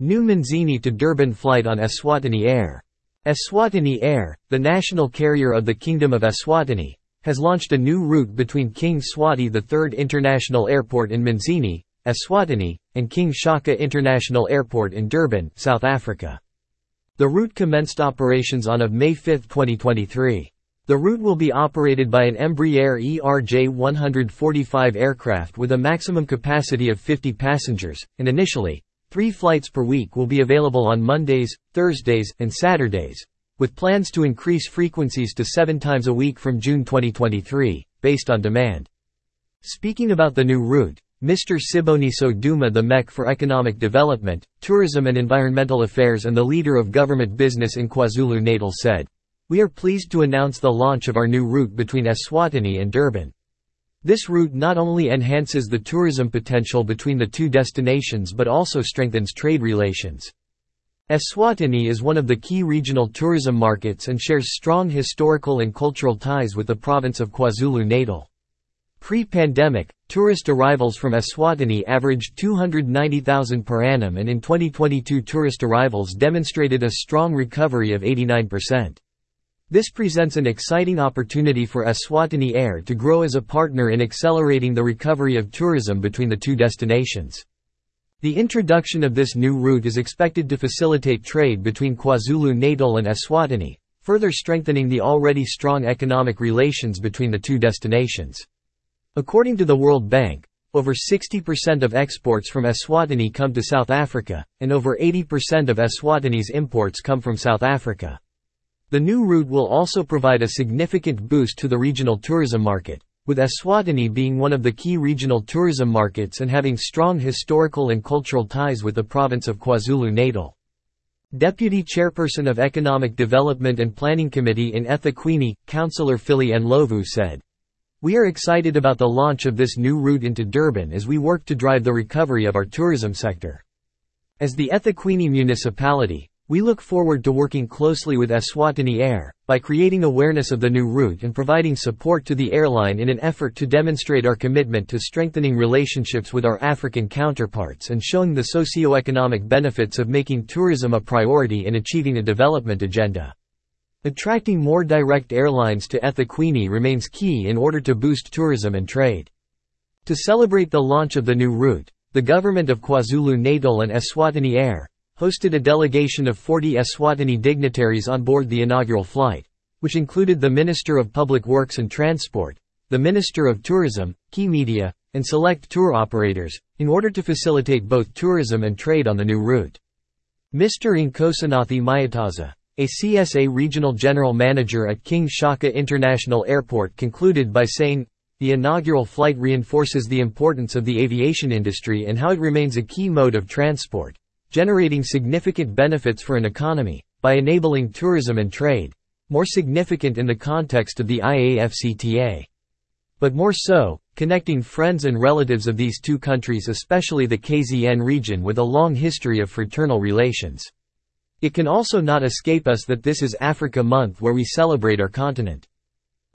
New Manzini to Durban flight on Eswatini Air. Eswatini Air, the national carrier of the Kingdom of Eswatini, has launched a new route between King Mswati III International Airport in Manzini, Eswatini, and King Shaka International Airport in Durban, South Africa. The route commenced operations on of May 5, 2023. The route will be operated by an Embraer ERJ-145 aircraft with a maximum capacity of 50 passengers, and initially, three flights per week will be available on Mondays, Thursdays, and Saturdays, with plans to increase frequencies to seven times a week from June 2023, based on demand. Speaking about the new route, Mr. Siboniso Duma the MEC for Economic Development, Tourism and Environmental Affairs and the leader of government business in KwaZulu-Natal said, we are pleased to announce the launch of our new route between Eswatini and Durban. This route not only enhances the tourism potential between the two destinations but also strengthens trade relations. Eswatini is one of the key regional tourism markets and shares strong historical and cultural ties with the province of KwaZulu-Natal. Pre-pandemic, tourist arrivals from Eswatini averaged 290,000 per annum and in 2022 tourist arrivals demonstrated a strong recovery of 89%. This presents an exciting opportunity for Eswatini Air to grow as a partner in accelerating the recovery of tourism between the two destinations. The introduction of this new route is expected to facilitate trade between KwaZulu-Natal and Eswatini, further strengthening the already strong economic relations between the two destinations. According to the World Bank, over 60% of exports from Eswatini come to South Africa, and over 80% of Eswatini's imports come from South Africa. The new route will also provide a significant boost to the regional tourism market, with Eswatini being one of the key regional tourism markets and having strong historical and cultural ties with the province of KwaZulu-Natal. Deputy Chairperson of Economic Development and Planning Committee in eThekwini, Councillor Philly Ndlovu said, We are excited about the launch of this new route into Durban as we work to drive the recovery of our tourism sector. As the eThekwini municipality, we look forward to working closely with Eswatini Air, by creating awareness of the new route and providing support to the airline in an effort to demonstrate our commitment to strengthening relationships with our African counterparts and showing the socio-economic benefits of making tourism a priority in achieving a development agenda. Attracting more direct airlines to eThekwini remains key in order to boost tourism and trade. To celebrate the launch of the new route, the government of KwaZulu-Natal and Eswatini Air, hosted a delegation of 40 Eswatini dignitaries on board the inaugural flight, which included the Minister of Public Works and Transport, the Minister of Tourism, key media, and select tour operators, in order to facilitate both tourism and trade on the new route. Mr. Nkosinathi Mayataza, ACSA regional general manager at King Shaka International Airport concluded by saying, the inaugural flight reinforces the importance of the aviation industry and how it remains a key mode of transport generating significant benefits for an economy, by enabling tourism and trade, more significant in the context of the AfCFTA. But more so, connecting friends and relatives of these two countries especially the KZN region with a long history of fraternal relations. It can also not escape us that this is Africa Month where we celebrate our continent.